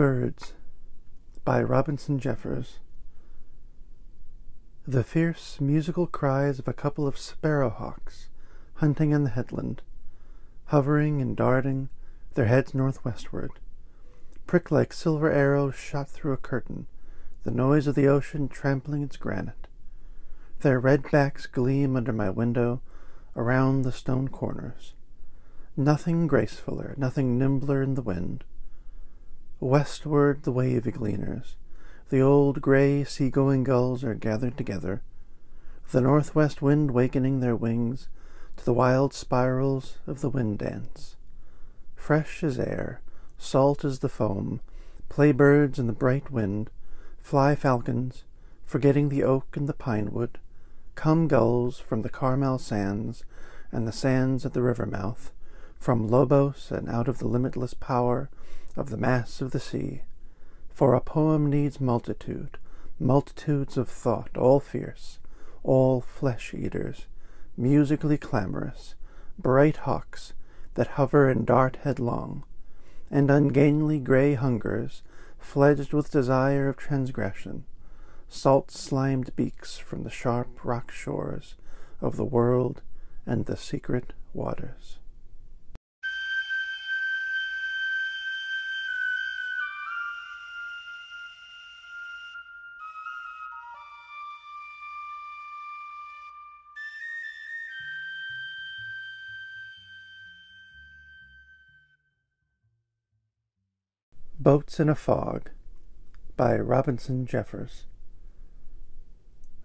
Birds by Robinson Jeffers The fierce musical cries of a couple of sparrowhawks hunting in the headland, hovering and darting, their heads northwestward, prick like silver arrows shot through a curtain, the noise of the ocean trampling its granite. Their red backs gleam under my window, around the stone corners. Nothing gracefuller, nothing nimbler in the wind. Westward the wavy gleaners, the old grey sea-going gulls are gathered together, the northwest wind wakening their wings to the wild spirals of the wind dance. Fresh as air, salt as the foam, play birds in the bright wind, fly falcons, forgetting the oak and the pine wood, come gulls from the Carmel sands and the sands at the river mouth, from Lobos and out of the limitless power of the mass of the sea. For a poem needs multitude, multitudes of thought, all fierce, all flesh eaters, musically clamorous, bright hawks that hover and dart headlong, and ungainly grey hungers, fledged with desire of transgression, salt slimed beaks from the sharp rock shores of the world and the secret waters. Boats in a Fog by Robinson Jeffers.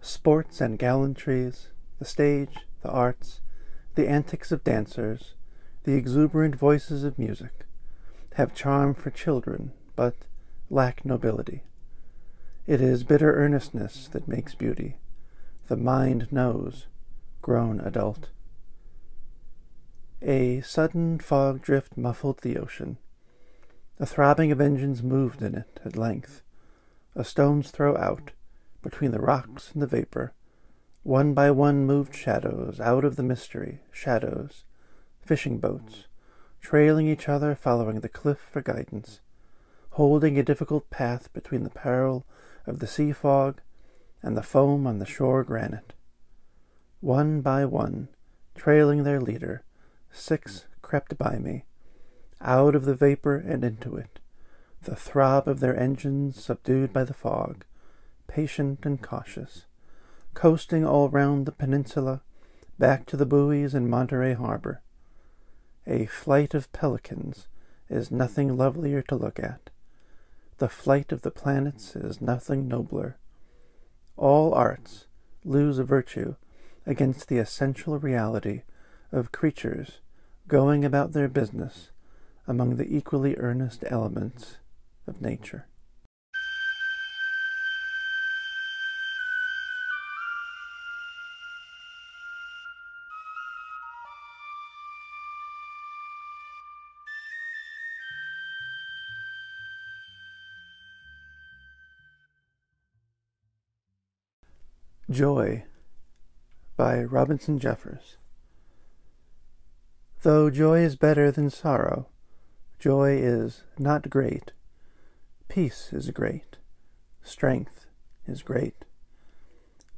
Sports and gallantries, the stage, the arts, the antics of dancers, the exuberant voices of music, have charm for children, but lack nobility. It is bitter earnestness that makes beauty. The mind knows, grown adult. A sudden fog drift muffled the ocean. The throbbing of engines moved in it at length, a stone's throw out, between the rocks and the vapor. One by one moved shadows out of the mystery, shadows, fishing boats, trailing each other, following the cliff for guidance, holding a difficult path between the peril of the sea fog and the foam on the shore granite. One by one, trailing their leader, six crept by me, out of the vapor and into it, the throb of their engines subdued by the fog, patient and cautious, coasting all round the peninsula, back to the buoys in Monterey Harbor. A flight of pelicans is nothing lovelier to look at. The flight of the planets is nothing nobler. All arts lose a virtue against the essential reality of creatures going about their business among the equally earnest elements of nature. Joy by Robinson Jeffers. Though joy is better than sorrow, Joy is not great. Peace is great. Strength is great.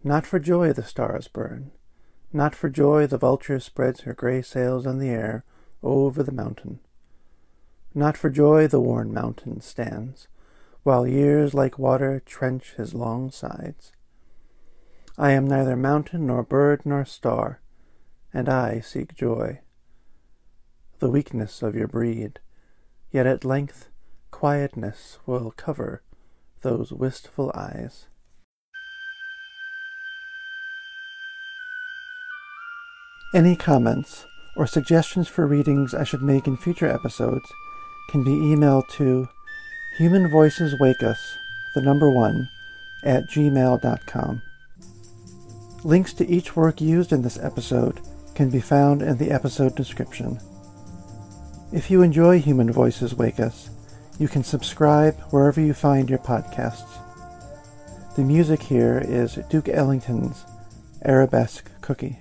Not for joy the stars burn. Not for joy the vulture spreads her grey sails on the air over the mountain. Not for joy the worn mountain stands, while years like water trench his long sides. I am neither mountain nor bird nor star, and I seek joy. The weakness of your breed, yet at length quietness will cover those wistful eyes. Any comments or suggestions for readings I should make in future episodes can be emailed to Human Voices Wake Us, the number one, at gmail.com. Links to each work used in this episode can be found in the episode description. If you enjoy Human Voices Wake Us, you can subscribe wherever you find your podcasts. The music here is Duke Ellington's Arabesque Cookie.